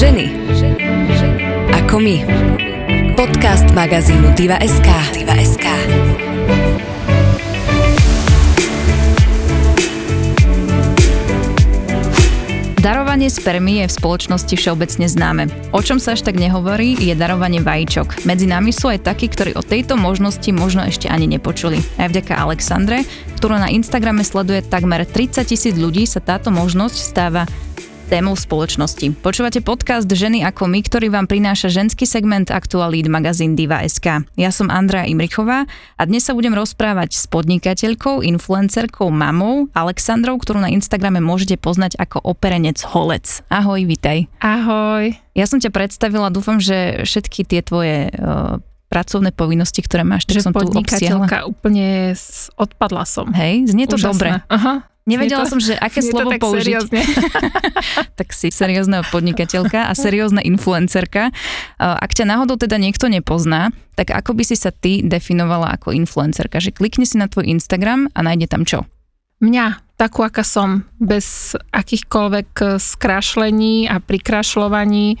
Ženy. Ako my. Podcast magazínu Diva.sk. Diva.sk. Darovanie spermí je v spoločnosti všeobecne známe. O čom sa až tak nehovorí, je darovanie vajíčok. Medzi nami sú aj takí, ktorí o tejto možnosti možno ešte ani nepočuli. Aj vďaka Alexandre, ktorú na Instagrame sleduje takmer 30 tisíc ľudí, sa táto možnosť stáva témou spoločnosti. Počúvate podcast Ženy ako my, ktorý vám prináša ženský segment aktualít magazín Diva.sk. Ja som Andrea Imrichová a dnes sa budem rozprávať s podnikateľkou, influencerkou, mamou Alexandrou, ktorú na Instagrame môžete poznať ako operenec Holec. Ahoj, vitaj. Ahoj. Ja som ťa predstavila, dúfam, že všetky tie tvoje uh, pracovné povinnosti, ktoré máš, tak že som tu obsiahla. úplne odpadla som. Hej, znie to Úžasné. dobre. Aha. Nevedela to, som, že aké slovo tak použiť. Seriózne. tak si seriózna podnikateľka a seriózna influencerka. Ak ťa náhodou teda niekto nepozná, tak ako by si sa ty definovala ako influencerka? Že klikne si na tvoj Instagram a nájde tam čo? Mňa, takú, aká som, bez akýchkoľvek skrášlení a prikrašľovaní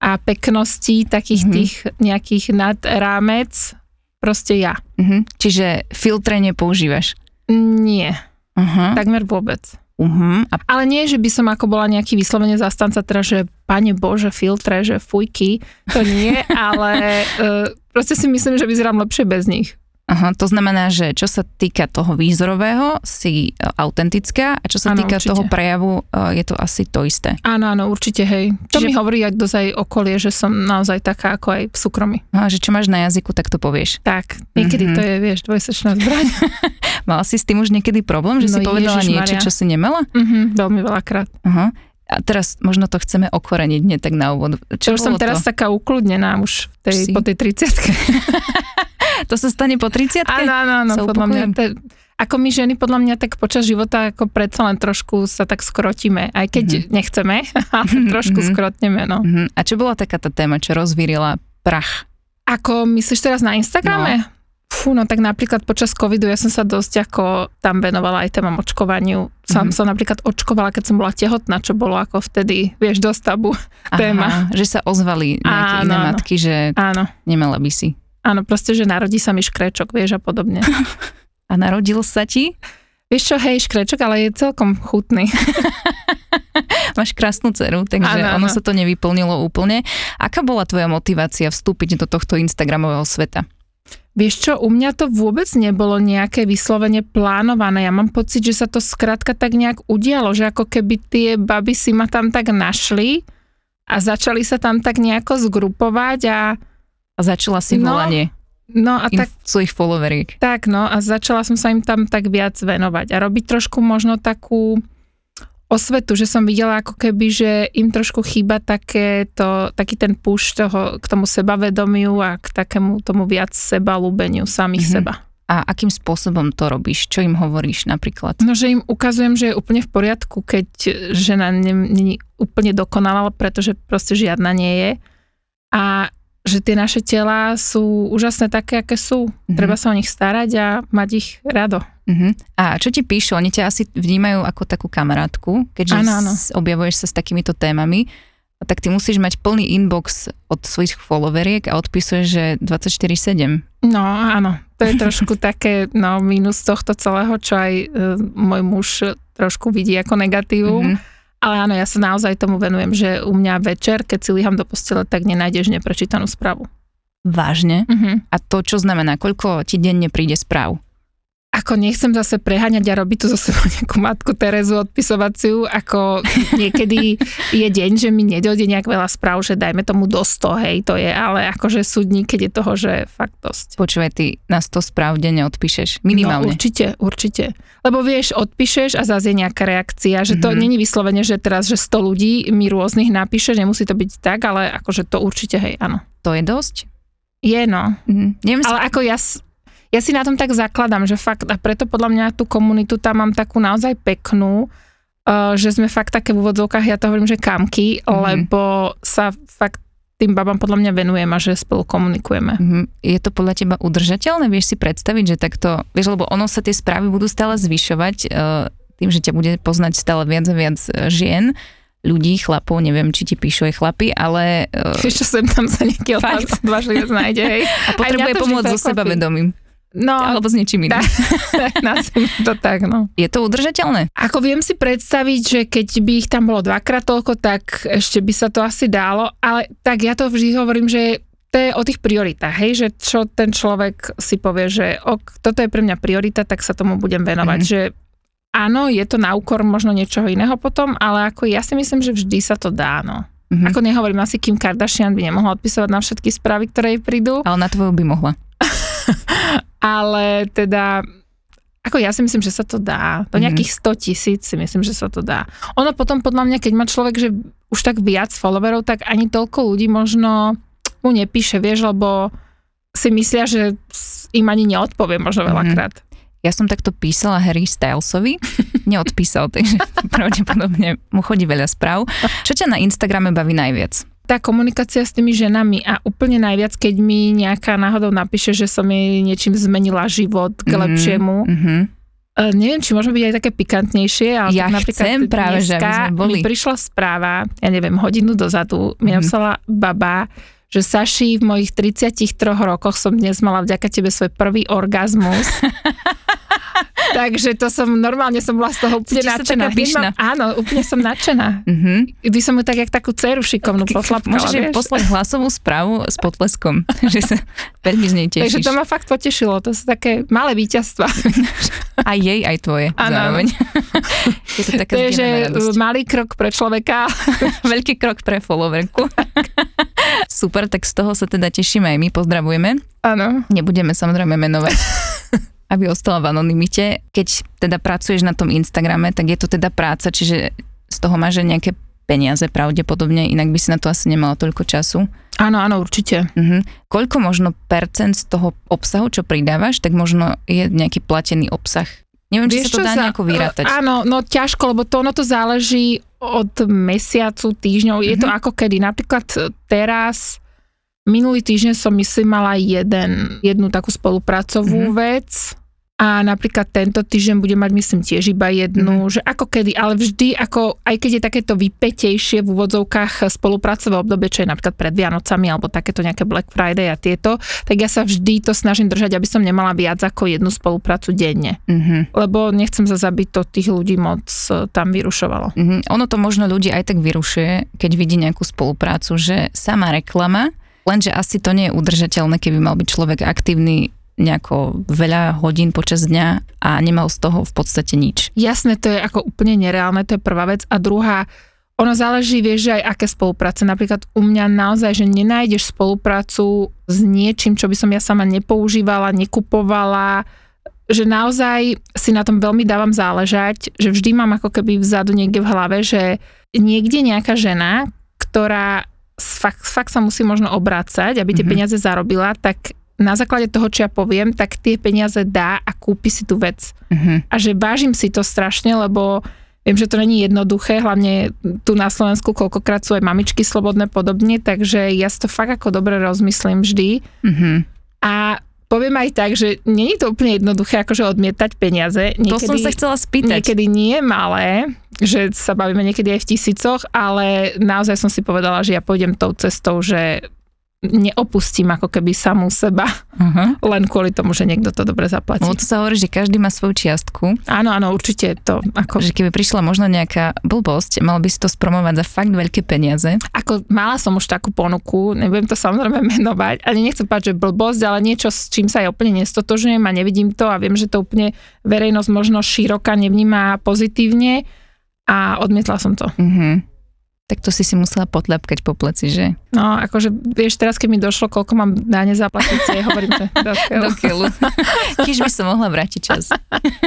a pekností, takých Mhm. tých nejakých nad rámec, proste ja. Mhm. Čiže filtre nepoužívaš? Nie, Uh-huh. takmer vôbec. Uh-huh. A Ale nie, že by som ako bola nejaký vyslovene zastanca teda, že pane Bože, filtre, že fujky, to nie, ale uh, proste si myslím, že vyzerám lepšie bez nich. Aha, to znamená, že čo sa týka toho výzorového, si e, autentická a čo sa Áno, týka určite. toho prejavu, e, je to asi to isté. Áno, áno, určite, hej. To Čiže- mi hovorí aj dosť aj okolie, že som naozaj taká ako aj v súkromí. A že čo máš na jazyku, tak to povieš. Tak, niekedy Mhm. to je, vieš, dvojsečná zbraň. Mala si s tým už niekedy problém, že No si povedala Ježišmaria. niečo, čo si nemala? mhm, veľmi veľakrát. Aha. A teraz možno to chceme okoreniť, nie tak na úvod. Čo už som teraz to? taká ukludnená už tej, po tej 30 To sa stane po 30 Áno, áno, áno, podľa mňa. To, ako my ženy, podľa mňa, tak počas života ako predsa len trošku sa tak skrotíme. Aj keď Mhm. nechceme, ale trošku Mhm. skrotneme, no. Mhm. A čo bola taká tá téma, čo rozvírila prach? Ako myslíš teraz na Instagrame? Fú, no tak napríklad počas covidu ja som sa dosť ako tam venovala aj témam očkovaniu. Som, Mhm. som napríklad očkovala, keď som bola tehotná, čo bolo ako vtedy, vieš, dosť tabu. Téma. Aha, že sa ozvali nejaké Áno, iné áno. matky, že Áno, nemala by si. áno, proste, že narodí sa mi škrečok, vieš, a podobne. A narodil sa ti? vieš čo, hej, škrečok, ale je celkom chutný. Máš krásnu dceru, takže Áno, ono sa to nevyplnilo úplne. Aká bola tvoja motivácia vstúpiť do tohto Instagramového sveta? Vieš čo, u mňa to vôbec nebolo nejaké vyslovene plánované. Ja mám pocit, že sa to skrátka tak nejak udialo, že ako keby tie baby si ma tam tak našli a začali sa tam tak nejako zgrupovať a A začala si No, volanie no a inf- tak, svojich followeriek. tak no a začala som sa im tam tak viac venovať a robiť trošku možno takú osvetu, že som videla ako keby, že im trošku chýba také to, taký ten push toho, k tomu sebavedomiu a k takému tomu viac sebalúbeniu samých Mhm. seba. A akým spôsobom to robíš? Čo im hovoríš napríklad? No, že im ukazujem, že je úplne v poriadku, keď žena není úplne dokonalá, pretože proste žiadna nie je. A že tie naše tela sú úžasné také, aké sú. Mhm. Treba sa o nich starať a mať ich rado. Uh-huh. A čo ti píšu? Oni ťa asi vnímajú ako takú kamarátku, keďže áno. s- objavuješ sa s takýmito témami, tak ty musíš mať plný inbox od svojich followeriek a odpisuješ, že 24-7. No áno, to je trošku také no, mínus tohto celého, čo aj e, môj muž trošku vidí ako negatívum. Mhm. Ale áno, ja sa naozaj tomu venujem, že u mňa večer, keď si líham do postele, tak nenájdeš neprečítanú správu. Vážne? Mhm. A to čo znamená? Koľko ti denne príde správ? Ako nechcem zase preháňať a robiť tu zo sebou nejakú matku Terezu odpisovaciu, ako niekedy je deň, že mi nedojde nejak veľa správ, že dajme tomu do 100, hej, to je, ale akože sú dní, keď je toho, že fakt dosť. Počúvaj, ty na 100 správ denne odpíšeš. No Minimálne. určite, určite. Lebo vieš, odpíšeš a zase je nejaká reakcia, že to Mhm. není vyslovene, že teraz, že 100 ľudí mi rôznych napíše, nemusí to byť tak, ale akože to určite, hej, áno. To je dosť? Je, no. Mhm. Neviem si... Ale ako ja, ja si na tom tak zakladám, že fakt, a preto podľa mňa tú komunitu tam mám takú naozaj peknú, uh, že sme fakt také v úvodzovkách, ja to hovorím, že kamky, Mhm. lebo sa fakt tým babám podľa mňa venujem a že spolu komunikujeme. Mhm. Je to podľa teba udržateľné? Vieš si predstaviť, že takto, vieš, lebo ono sa tie správy budú stále zvyšovať e, tým, že ťa bude poznať stále viac a viac e, žien, ľudí, chlapov, neviem, či ti píšu aj chlapi, ale... Uh, Ešte sem tam sa nejaký odvážlivec nájde, hej. A potrebuje pomôcť so sebavedomím. No, Alebo s niečím iným. nazvime to tak, no. Je to udržateľné? Ako viem si predstaviť, že keď by ich tam bolo dvakrát toľko, tak ešte by sa to asi dalo, ale tak ja to vždy hovorím, že to je o tých prioritách, hej, že čo ten človek si povie, že ok, toto je pre mňa priorita, tak sa tomu budem venovať, mm-hmm. že áno, je to na úkor možno niečoho iného potom, ale ako ja si myslím, že vždy sa to dá, no. Mm-hmm. Ako nehovorím, asi Kim Kardashian by nemohla odpisovať na všetky správy, ktoré jej prídu. Ale na tvoju by mohla. ale teda ako ja si myslím, že sa to dá. Do mhm. nejakých 100 tisíc si myslím, že sa to dá. Ono potom podľa mňa, keď má človek, že už tak viac followerov, tak ani toľko ľudí možno mu nepíše, vieš, lebo si myslia, že im ani neodpovie možno mhm. veľakrát. Ja som takto písala Harry Stylesovi, neodpísal, takže pravdepodobne mu chodí veľa správ. Čo ťa na Instagrame baví najviac? Tá komunikácia s tými ženami a úplne najviac, keď mi nejaká náhodou napíše, že som jej niečím zmenila život k mm-hmm, lepšiemu. Mm-hmm. Uh, neviem, či môžeme byť aj také pikantnejšie, ale ja napríklad chcem práve, že boli. mi prišla správa, ja neviem, hodinu dozadu, mi mm-hmm. napísala baba, že Saši, v mojich 33 rokoch som dnes mala vďaka tebe svoj prvý orgazmus. Takže to som, normálne som bola z toho úplne nadšená. Mám, áno, úplne som nadšená. Mm-hmm. By som mu tak, jak takú dceru šikovnú poslapkala, Môžeš vieš? poslať hlasovú správu s potleskom, že sa veľmi z nej tešíš. Takže to ma fakt potešilo, to sú také malé víťazstva. Aj jej, aj tvoje ano, zároveň. Je to taká to je, že malý krok pre človeka. Veľký krok pre followerku. Super, tak z toho sa teda tešíme aj my, pozdravujeme. Áno. Nebudeme samozrejme menovať aby ostala v anonimite. Keď teda pracuješ na tom Instagrame, tak je to teda práca, čiže z toho máš nejaké peniaze pravdepodobne, inak by si na to asi nemala toľko času. Áno, áno, určite. Uh-huh. Koľko možno percent z toho obsahu, čo pridávaš, tak možno je nejaký platený obsah? Neviem, Vieš, či sa to dá za, nejako vyrátať. Áno, no ťažko, lebo to ono to záleží od mesiacu, týždňov. Uh-huh. Je to mhm. ako kedy. Napríklad teraz Minulý týždeň som myslím mala jeden, jednu takú spolupracovú mm-hmm. vec a napríklad tento týždeň budem mať myslím tiež iba jednu, mm. že ako kedy, ale vždy ako, aj keď je takéto vypetejšie v úvodzovkách spolupracové obdobie, čo je napríklad pred Vianocami alebo takéto nejaké Black Friday a tieto, tak ja sa vždy to snažím držať, aby som nemala viac ako jednu spoluprácu denne. Mm-hmm. Lebo nechcem sa zabiť to tých ľudí moc e, tam vyrušovalo. Mm-hmm. Ono to možno ľudí aj tak vyrušuje, keď vidí nejakú spoluprácu, že sama reklama Lenže asi to nie je udržateľné, keby mal byť človek aktívny nejako veľa hodín počas dňa a nemal z toho v podstate nič. Jasné, to je ako úplne nereálne, to je prvá vec. A druhá, ono záleží, vieš, že aj aké spolupráce. Napríklad u mňa naozaj, že nenájdeš spoluprácu s niečím, čo by som ja sama nepoužívala, nekupovala, že naozaj si na tom veľmi dávam záležať, že vždy mám ako keby vzadu niekde v hlave, že niekde nejaká žena, ktorá fakt, fakt sa musí možno obrácať, aby tie mm-hmm. peniaze zarobila, tak na základe toho, čo ja poviem, tak tie peniaze dá a kúpi si tú vec. Mm-hmm. A že vážim si to strašne, lebo viem, že to není jednoduché, hlavne tu na Slovensku koľkokrát sú aj mamičky slobodné podobne, takže ja si to fakt ako dobre rozmyslím vždy. Mm-hmm. A poviem aj tak, že nie je to úplne jednoduché akože odmietať peniaze. Niekedy, to som sa chcela spýtať. Niekedy nie malé, že sa bavíme niekedy aj v tisícoch, ale naozaj som si povedala, že ja pôjdem tou cestou, že neopustím ako keby samú seba, uh-huh. len kvôli tomu, že niekto to dobre zaplatí. No to sa hovorí, že každý má svoju čiastku. Áno, áno, určite to. Ako... Že keby prišla možno nejaká blbosť, mal by si to spromovať za fakt veľké peniaze. Ako mala som už takú ponuku, nebudem to samozrejme menovať, ani nechcem povedať, že blbosť, ale niečo, s čím sa ja úplne nestotožujem a nevidím to a viem, že to úplne verejnosť možno široka nevníma pozitívne a odmietla som to. Uh-huh. Tak to si si musela potľapkať po pleci, že? No, akože, vieš, teraz keď mi došlo, koľko mám dáne zaplatiť, si hovorím, že do keľu. Do keľu. Tiež by som mohla vrátiť čas.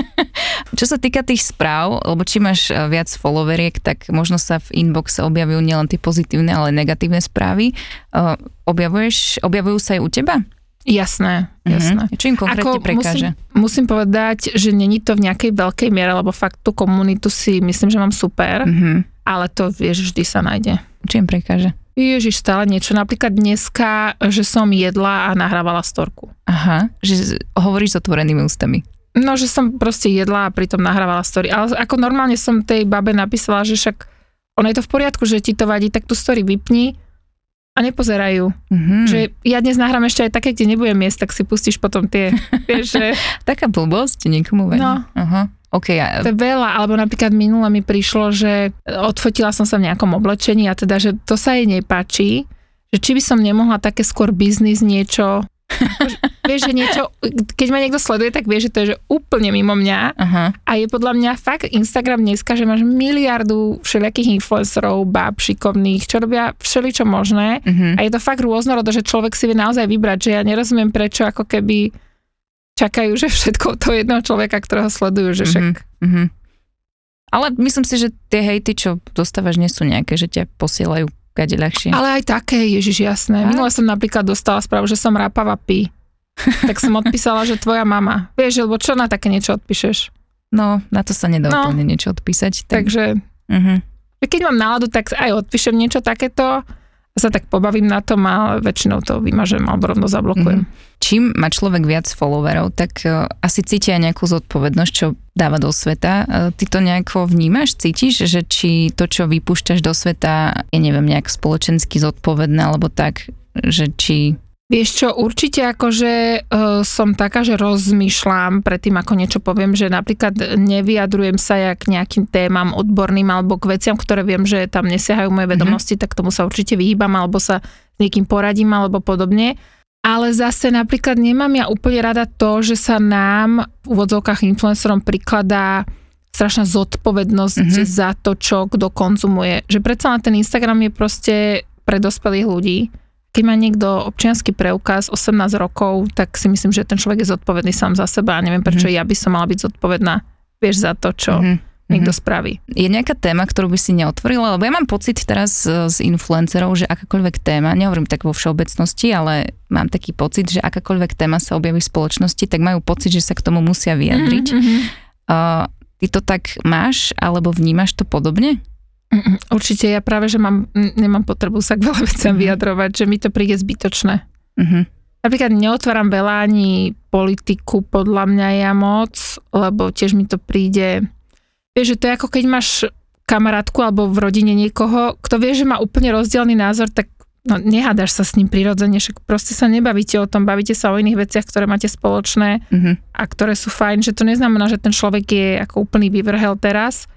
Čo sa týka tých správ, lebo či máš eh, viac followeriek, tak možno sa v inboxe objavujú nielen tie pozitívne, ale negatívne správy. Uh, objavuješ, objavujú sa aj u teba? Jasné, mhm. jasné. Mm-hmm. Čo im konkrétne Ako prekáže? Musím, musím povedať, že není to v nejakej veľkej miere, lebo fakt tú komunitu si myslím, že mám super, mm-hmm. ale to vieš, vždy sa nájde. Čo im prekáže? Ježiš, stále niečo. Napríklad dneska, že som jedla a nahrávala storku. Aha, že hovoríš s otvorenými ústami. No, že som proste jedla a pritom nahrávala story. Ale ako normálne som tej babe napísala, že však ono je to v poriadku, že ti to vadí, tak tú story vypni a nepozerajú. Mhm. Že ja dnes nahrám ešte aj také, kde nebudem miest, tak si pustíš potom tie, vieš, že Taká blbosť, niekomu vadí. No. Aha. OK, a, to je veľa, alebo napríklad minule mi prišlo, že odfotila som sa v nejakom oblečení a teda, že to sa jej nepáči, že či by som nemohla také skôr biznis niečo, vieš, že niečo, keď ma niekto sleduje, tak vie, že to je že úplne mimo mňa aha. a je podľa mňa fakt Instagram dneska, že máš miliardu všelijakých influencerov, báb, šikovných, čo robia všeličo možné Mhm. a je to fakt rôznorodo, že človek si vie naozaj vybrať, že ja nerozumiem prečo ako keby čakajú, že všetko toho jedného človeka, ktorého sledujú, že však Mhm. Ale myslím si, že tie hejty, čo dostávaš, nie sú nejaké, že ťa posielajú kade ľahšie. Ale aj také, ježiš, jasné. Minule som napríklad dostala správu, že som rápava pí. tak som odpísala, že tvoja mama. Vieš, lebo čo na také niečo odpíšeš? No, na to sa nedá No. niečo odpísať. Tak, Takže uh-huh. keď mám náladu, tak aj odpíšem niečo takéto sa tak pobavím na tom, ale väčšinou to vymažem alebo rovno zablokujem. Čím má človek viac followerov, tak uh, asi cíti aj nejakú zodpovednosť, čo dáva do sveta. Uh, ty to nejako vnímaš, cítiš, že či to, čo vypúšťaš do sveta, je neviem, nejak spoločensky zodpovedné, alebo tak, že či... Vieš čo, určite akože uh, som taká, že rozmýšľam predtým, ako niečo poviem, že napríklad nevyjadrujem sa ja k nejakým témam odborným alebo k veciam, ktoré viem, že tam nesiahajú moje vedomosti, tak tomu sa určite vyhýbam alebo sa s niekým poradím alebo podobne. Ale zase napríklad nemám ja úplne rada to, že sa nám v úvodzovkách influencerom prikladá strašná zodpovednosť Mhm. mm-hmm. za to, čo kto konzumuje. Že predsa len ten Instagram je proste pre dospelých ľudí. Keď má niekto občianský preukaz 18 rokov, tak si myslím, že ten človek je zodpovedný sám za seba a neviem, prečo mm-hmm. ja by som mala byť zodpovedná, vieš, za to, čo mm-hmm. Mhm. niekto Mhm. spraví. Je nejaká téma, ktorú by si neotvorila? Lebo ja mám pocit teraz e, z influencerov, že akákoľvek téma, nehovorím tak vo všeobecnosti, ale mám taký pocit, že akákoľvek téma sa objaví v spoločnosti, tak majú pocit, že sa k tomu musia vyjadriť. Mm-hmm. Uh, ty to tak máš, alebo vnímaš to podobne? Určite ja práve, že mám, nemám potrebu sa k veľa veciam Mhm. vyjadrovať, že mi to príde zbytočné. Uh-huh. Napríklad neotváram veľa ani politiku podľa mňa ja moc, lebo tiež mi to príde... Vieš, že to je ako keď máš kamarátku alebo v rodine niekoho, kto vie, že má úplne rozdielný názor, tak no, nehádaš sa s ním prirodzene, však proste sa nebavíte o tom, bavíte sa o iných veciach, ktoré máte spoločné Uh-huh. a ktoré sú fajn, že to neznamená, že ten človek je ako úplný vyvrhel teraz,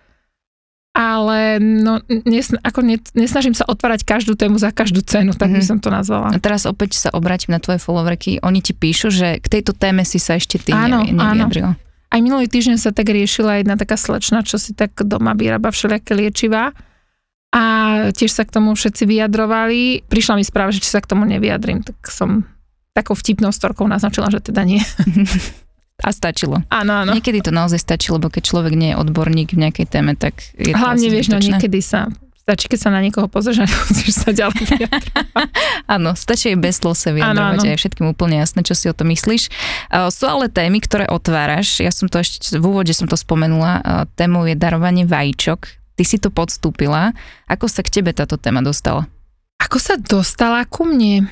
ale no, nes, ako ne, nesnažím sa otvárať každú tému za každú cenu, tak by Mhm. som to nazvala. A teraz opäť sa obrátim na tvoje followerky. Oni ti píšu, že k tejto téme si sa ešte ty Áno, nevi- áno. nevyjadrila. Aj minulý týždeň sa tak riešila jedna taká slečna, čo si tak doma vyrába všelijaké liečivá a tiež sa k tomu všetci vyjadrovali. Prišla mi správa, že či sa k tomu nevyjadrím, tak som takou vtipnou storkou naznačila, že teda nie. A stačilo. Áno, áno. Niekedy to naozaj stačí, lebo keď človek nie je odborník v nejakej téme, tak je to Hlavne vieš, no niekedy sa stačí, keď sa na niekoho pozrieš a nemusíš sa ďalej. Áno, stačí aj bez slov sa vyjadrovať je všetkým úplne jasné, čo si o to myslíš. Uh, sú ale témy, ktoré otváraš. Ja som to ešte, v úvode som to spomenula, uh, témou je darovanie vajíčok. Ty si to podstúpila. Ako sa k tebe táto téma dostala? Ako sa dostala ku mne?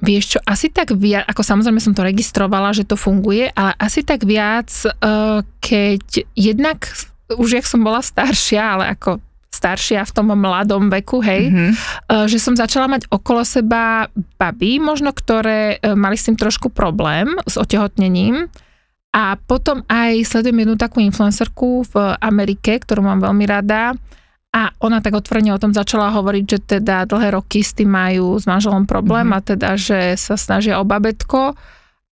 Vieš čo, asi tak viac, ako samozrejme som to registrovala, že to funguje, ale asi tak viac, uh, keď jednak, už jak som bola staršia, ale ako staršia v tom mladom veku, hej, Mhm. uh, že som začala mať okolo seba baby, možno ktoré uh, mali s tým trošku problém, s otehotnením. A potom aj sledujem jednu takú influencerku v Amerike, ktorú mám veľmi rada. A ona tak otvorene o tom začala hovoriť, že teda dlhé roky s tým majú s manželom problém Mhm. a teda, že sa snažia o babetko.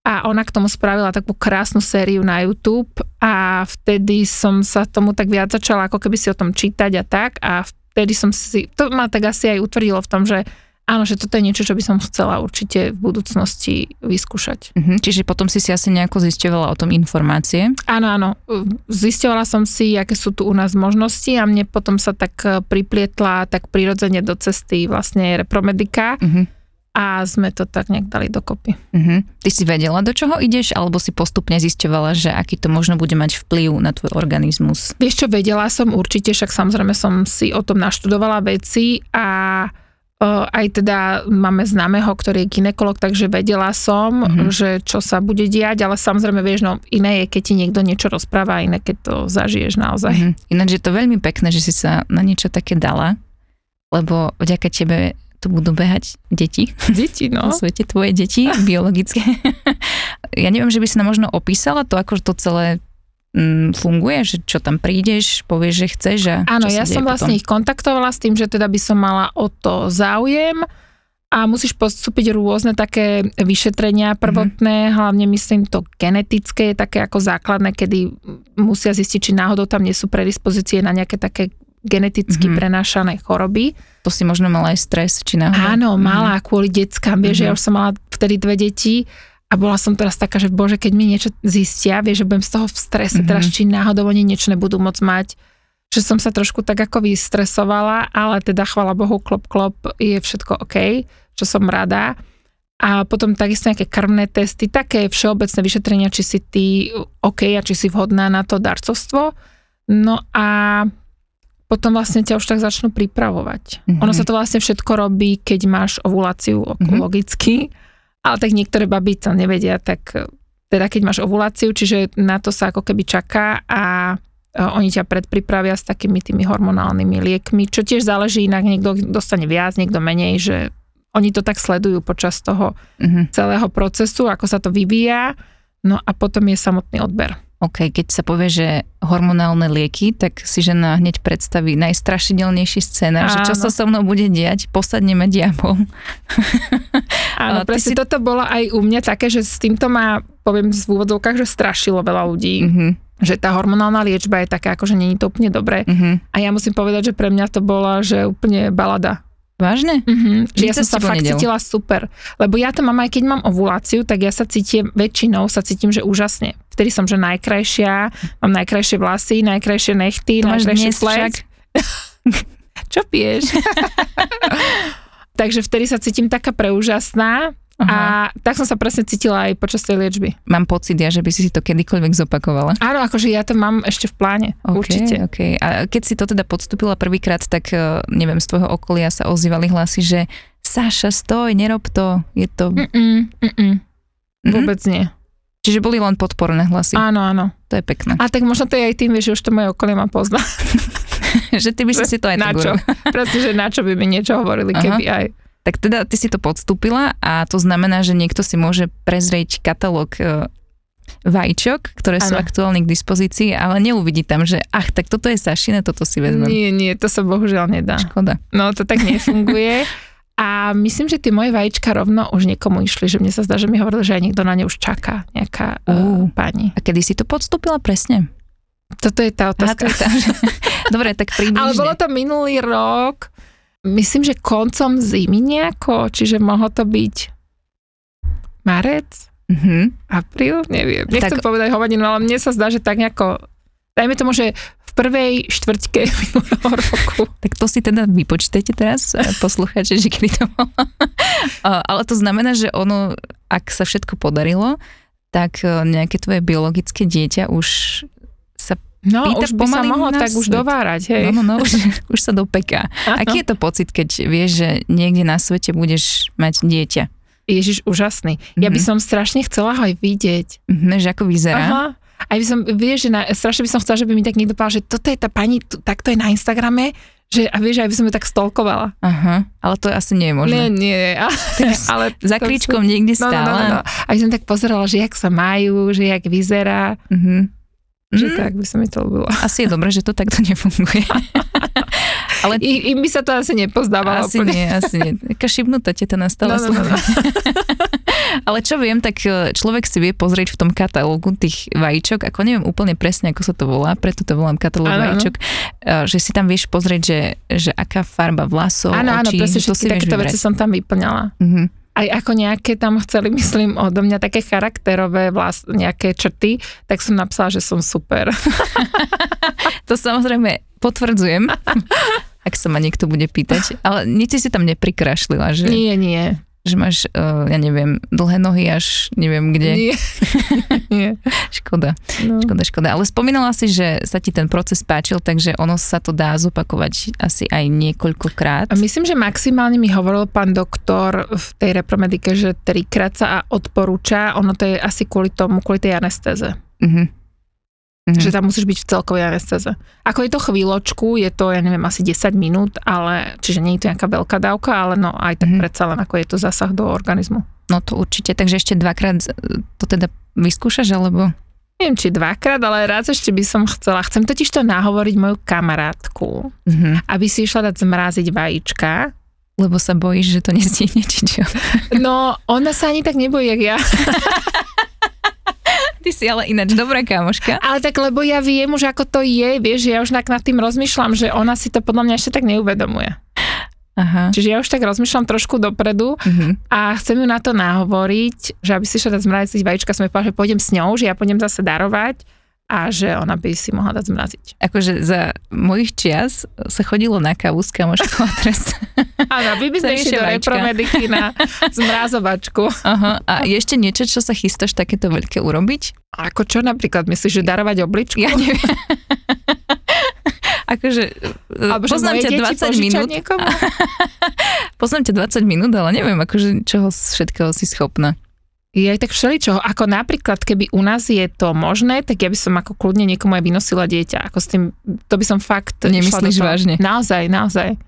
A ona k tomu spravila takú krásnu sériu na YouTube a vtedy som sa tomu tak viac začala ako keby si o tom čítať a tak a vtedy som si, to ma tak asi aj utvrdilo v tom, že áno, že toto je niečo, čo by som chcela určite v budúcnosti vyskúšať. Mhm. Čiže potom si si asi nejako zisťovala o tom informácie. Áno, áno. Zisťovala som si, aké sú tu u nás možnosti a mne potom sa tak eh, priplietla tak prirodzene do cesty vlastne repromedika Mhm. a sme to tak nejak dali dokopy. Mhm. Ty si vedela, do čoho ideš, alebo si postupne zisťovala, že aký to možno bude mať vplyv na tvoj organizmus? Vieš čo, vedela som určite, však samozrejme som si o tom naštudovala veci a aj teda máme známeho, ktorý je ginekolog, takže vedela som, Mhm. mm-hmm. že čo sa bude diať, ale samozrejme vieš, no iné je, keď ti niekto niečo rozpráva, iné keď to zažiješ naozaj. Mhm. Ináč je to veľmi pekné, že si sa na niečo také dala. lebo vďaka tebe tu budú behať deti. Deti, No. no. svete tvoje deti, biologické. ja neviem, že by si nám možno opísala to, ako to celé mm, funguje, že čo tam prídeš, povieš, že chceš a Áno, ja som vlastne potom. ich kontaktovala s tým, že teda by som mala o to záujem a musíš postúpiť rôzne také vyšetrenia prvotné, hlavne myslím to genetické, je také ako základné, kedy musia zistiť, či náhodou tam nie sú predispozície na nejaké také geneticky Mhm. prenášané choroby. To si možno mala aj stres, či náhodou. Áno, Mhm. mala kvôli deckám, vieš, že ja Mhm. už som mala vtedy dve deti a bola som teraz taká, že bože, keď mi niečo zistia, vieš, že budem z toho v strese, Mhm. teraz či náhodou oni niečo nebudú môcť mať, že som sa trošku tak ako vystresovala, ale teda chvala Bohu, klop, klop, je všetko OK, čo som rada. A potom takisto nejaké krvné testy, také všeobecné vyšetrenia, či si ty OK a či si vhodná na to darcovstvo. No a potom vlastne ťa už tak začnú pripravovať. Mhm. Ono sa to vlastne všetko robí, keď máš ovuláciu Mhm. logicky, ale tak niektoré baby to nevedia, tak eh, teda keď máš ovuláciu, čiže na to sa ako keby čaká a eh, oni ťa predpripravia s takými tými hormonálnymi liekmi, čo tiež záleží inak, niekto dostane viac, niekto menej, že oni to tak sledujú počas toho Mhm. celého procesu, ako sa to vyvíja, no a potom je samotný odber. OK, keď sa povie, že hormonálne lieky, tak si žena hneď predstaví najstrašidelnejší scénar, že čo sa so mnou bude diať, posadneme diabol. Áno, presne si- toto bolo aj u mňa také, že s týmto ma, poviem v úvodzovkách, že strašilo veľa ľudí, Mhm, že tá hormonálna liečba je taká, ako že není to úplne dobré. mhm. A ja musím povedať, že pre mňa to bola, že úplne balada. Vážne? Mhm, že ja som sa fakt nedialo? cítila super. Lebo ja to mám aj keď mám ovuláciu, tak ja sa cítim, väčšinou sa cítim, že úžasne. Vtedy som, že najkrajšia, mám najkrajšie vlasy, najkrajšie nechty, To však. pleť. Čo piješ? Takže vtedy sa cítim taká preúžasná Aha. a tak som sa presne cítila aj počas tej liečby. Mám pocit ja, že by si si to kedykoľvek zopakovala. Áno, akože ja to mám ešte v pláne, OK, určite. OK. A keď si to teda podstúpila prvýkrát, tak eh, neviem, z tvojho okolia sa ozývali hlasy, že Saša, stoj, nerob to, je to... Mm-mm, mm-mm, Mhm. vôbec nie. Čiže boli len podporné hlasy. Áno, áno. To je pekné. A tak možno to je aj tým, že už to moje okolie ma pozná. že ty by si si to aj na čo? Presne, že na čo by mi niečo hovorili, Aha. keby aj. Tak teda ty si to podstúpila a to znamená, že niekto si môže prezrieť katalóg e, vajíčok, ktoré sú Áno. aktuálne k dispozícii, ale neuvidí tam, že ach, tak toto je Sašine, toto si vezmem. Nie, nie, to sa bohužiaľ nedá. Škoda. No to tak nefunguje. A myslím, že tie moje vajíčka rovno už niekomu išli, že mne sa zdá, že mi hovorili, že aj niekto na ne už čaká, nejaká uh. Ú. pani. A kedy si to podstúpila presne? Toto je tá Aha, otázka. to je tá, že... Dobre, tak približne. Ale bolo to minulý rok, myslím, že koncom zimy nejako, čiže mohlo to byť marec, Mhm. apríl, neviem. Nechcem Tak- povedať hovadinu, ale mne sa zdá, že tak nejako, dajme tomu, že v prvej štvrťke minulého roku. Tak to si teda vypočítajte teraz, eh, poslucháči, že kedy to bolo. A- Ale to znamená, že ono, ak sa všetko podarilo, tak eh, nejaké tvoje biologické dieťa už. No, Pýta už by sa mohlo tak už dovárať, hej. No, no, no, už, už sa dopeká. Aký je to pocit, keď vieš, že niekde na svete budeš mať dieťa? Ježiš, úžasný. Ja by Mhm. som strašne chcela ho aj vidieť. Mhm, že ako vyzerá? Aha. Aj by som, vieš, že na, strašne by som chcela, že by mi tak niekto povedal, že toto je tá pani, takto je na Instagrame, že, a vieš, aj by som ju tak stolkovala. Aha, ale to asi nie je možné. Nie, nie, ale, ale Za kríčkom sú- niekde No, no, no, no, no. A som tak pozerala, že jak sa majú, že jak vyzerá, Mhm. že Mm, tak by sa mi to ľúbilo. Asi je dobré, že to takto nefunguje. Ale I, im by sa to asi nepozdávalo asi úplne. nie, asi nie. Taká šibnutá teta nastala No, no, no, no. Ale čo viem, tak e, človek si vie pozrieť v tom katalógu tých vajíčok, ako neviem úplne presne, ako sa to volá, preto to volám katalóg áno. vajíčok, e, že si tam vieš pozrieť, že, že aká farba vlasov, Áno, áno, presne všetky takéto veci som tam vyplňala. Mhm. Aj ako nejaké tam chceli, myslím, odo mňa také charakterové vlast, nejaké črty, tak som napsala, že som super. To samozrejme potvrdzujem, ak sa ma niekto bude pýtať, ale nič si si tam neprikrašlila, že, Nie, nie. Že máš, uh, ja neviem, dlhé nohy až neviem kde. Nie. nie. Škoda, No. škoda, škoda. Ale spomínala si, že sa ti ten proces páčil, takže ono sa to dá zopakovať asi aj niekoľkokrát. Myslím, že maximálne mi hovoril pán doktor v tej repromedike, že trikrát sa odporúča. Ono to je asi kvôli tomu, kvôli tej anestéze. Mhm. Mm-hmm. Že tam musíš byť v celkovej anestéze. Ako je to chvíľočku, je to, ja neviem, asi 10 minút, ale, čiže nie je to nejaká veľká dávka, ale no aj tak mm-hmm. predsa len ako je to zasah do organizmu. No to určite, takže ešte dvakrát to teda vyskúšaš, alebo? Neviem, či dvakrát, ale raz ešte by som chcela. Chcem totiž to nahovoriť moju kamarátku, mm-hmm. aby si išla dať zmraziť vajíčka. Lebo sa bojíš, že to nestihne, či čo? No, ona sa ani tak nebojí, jak ja. Ty si ale ináč dobrá kamoška. Ale tak, lebo ja viem už, ako to je, vieš, ja už nad tým rozmýšľam, že ona si to podľa mňa ešte tak neuvedomuje. Aha. Čiže ja už tak rozmýšľam trošku dopredu uh-huh. a chcem ju na to nahovoriť, že aby si šla zmraziť vajíčka, som jej povedala, že pôjdem s ňou, že ja pôjdem zase darovať a že ona by si mohla dať zmraziť. Akože za mojich čias sa chodilo na kávu s kamoškou a teraz... Áno, vy by sme išli do repromediky na zmrazovačku. Aha. A je ešte niečo, čo sa chystáš takéto veľké urobiť? Ako čo napríklad? Myslíš, že darovať obličku? Ja neviem. akože Alebo poznám ťa 20 minút. poznám ťa 20 minút, ale neviem, akože čoho všetkého si schopná. Je aj tak všeličoho. Ako napríklad, keby u nás je to možné, tak ja by som ako kľudne niekomu aj vynosila dieťa. Ako s tým, to by som fakt... Nemyslíš vážne? Naozaj, naozaj.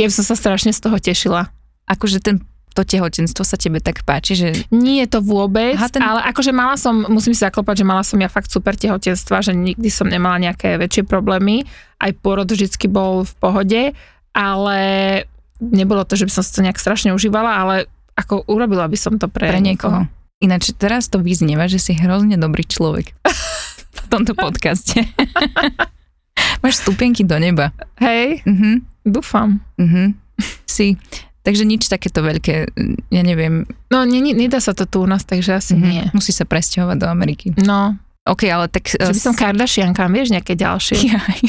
Ja by som sa strašne z toho tešila. Akože ten to tehotenstvo sa tebe tak páči, že... Nie je to vôbec, Aha, ten... ale akože mala som, musím si zaklopať, že mala som ja fakt super tehotenstva, že nikdy som nemala nejaké väčšie problémy, aj porod vždycky bol v pohode, ale nebolo to, že by som si to nejak strašne užívala, ale ako urobila by som to pre, pre niekoho. Ináč teraz to vyznieva, že si hrozne dobrý človek v tomto podcaste. Máš stupienky do neba. Hej, uh-huh. dúfam. Uh-huh. Si. Takže nič takéto veľké, ja neviem. No, nie, nie, nedá sa to tu u nás, takže asi mm-hmm. nie. Musí sa presťahovať do Ameriky. No. OK, ale tak... Že by som Kardashianka, vieš, nejaké ďalšie. Jaj.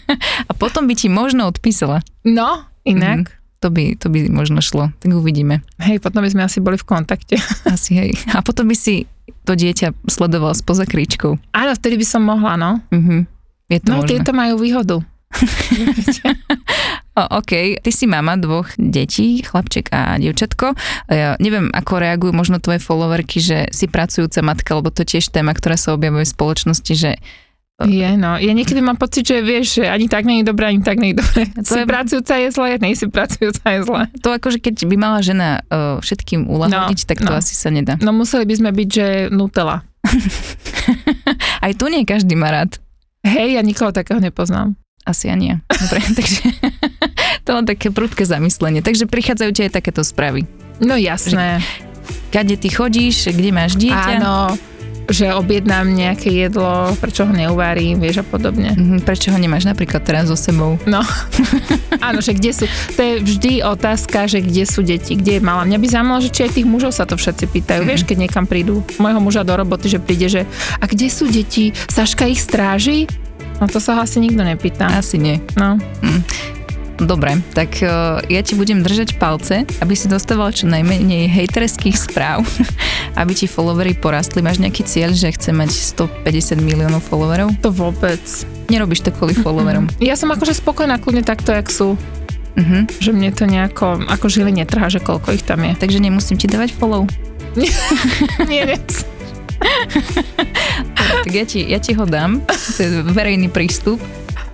A potom by ti možno odpísala. No, inak. Mm-hmm. To by, to by možno šlo, tak uvidíme. Hej, potom by sme asi boli v kontakte. Asi hej. A potom by si to dieťa sledoval spoza kríčkou. Áno, vtedy by som mohla, no. Mm-hmm. Je to no, možné. tieto majú výhodu. o, OK, ty si mama dvoch detí, chlapček a dievčatko. Ja neviem, ako reagujú možno tvoje followerky, že si pracujúca matka, lebo to tiež téma, ktorá sa objavuje v spoločnosti, že je, no. Ja niekedy mám pocit, že vieš, že ani tak nie je dobré, ani tak nie je dobré. To si je... pracujúca je zle, nej si pracujúca je zle. To akože keď by mala žena uh, všetkým ulahodiť, no, tak to no. asi sa nedá. No museli by sme byť, že Nutella. Aj tu nie každý má rád. Hej, ja nikoho takého nepoznám. Asi ja nie. Dobre, takže to len také prudké zamyslenie. Takže prichádzajú ti aj takéto správy. No jasné. Že, kade ty chodíš, kde máš dieťa. Áno, že objednám nejaké jedlo, prečo ho neuvarím, vieš a podobne. Mm-hmm, prečo ho nemáš napríklad teraz so sebou? No, áno, že kde sú, to je vždy otázka, že kde sú deti, kde je mala. Mňa by zaujímalo, že či aj tých mužov sa to všetci pýtajú, mm-hmm. vieš, keď niekam prídu, môjho muža do roboty, že príde, že a kde sú deti, Saška ich stráži? No to sa ho asi nikto nepýta. Asi nie. No. Hm. Dobre, tak uh, ja ti budem držať palce, aby si dostával čo najmenej hejterských správ, aby ti followery porastli. Máš nejaký cieľ, že chce mať 150 miliónov followerov? To vôbec. Nerobíš to kvôli followerom? Ja som akože spokojná kľudne takto, jak sú. Uh-huh. Že mne to nejako, ako žili netrhá, že koľko ich tam je. Takže nemusím ti dávať follow? Nie, nemusím tak ja ti, ja ti ho dám, to je verejný prístup.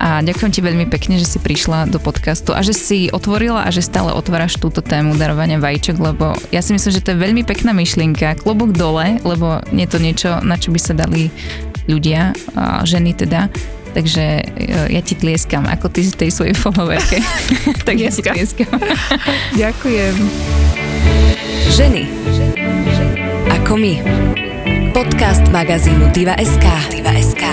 A ďakujem ti veľmi pekne, že si prišla do podcastu a že si otvorila a že stále otváraš túto tému darovania vajíčok, lebo ja si myslím, že to je veľmi pekná myšlienka. Klobúk dole, lebo nie je to niečo, na čo by sa dali ľudia, a ženy teda. Takže e, ja ti tlieskam, ako ty z tej svojej followerke. tak ja si tlieskam. Ďakujem. Ženy. Ako my. Podcast magazínu Diva.sk. Diva.sk.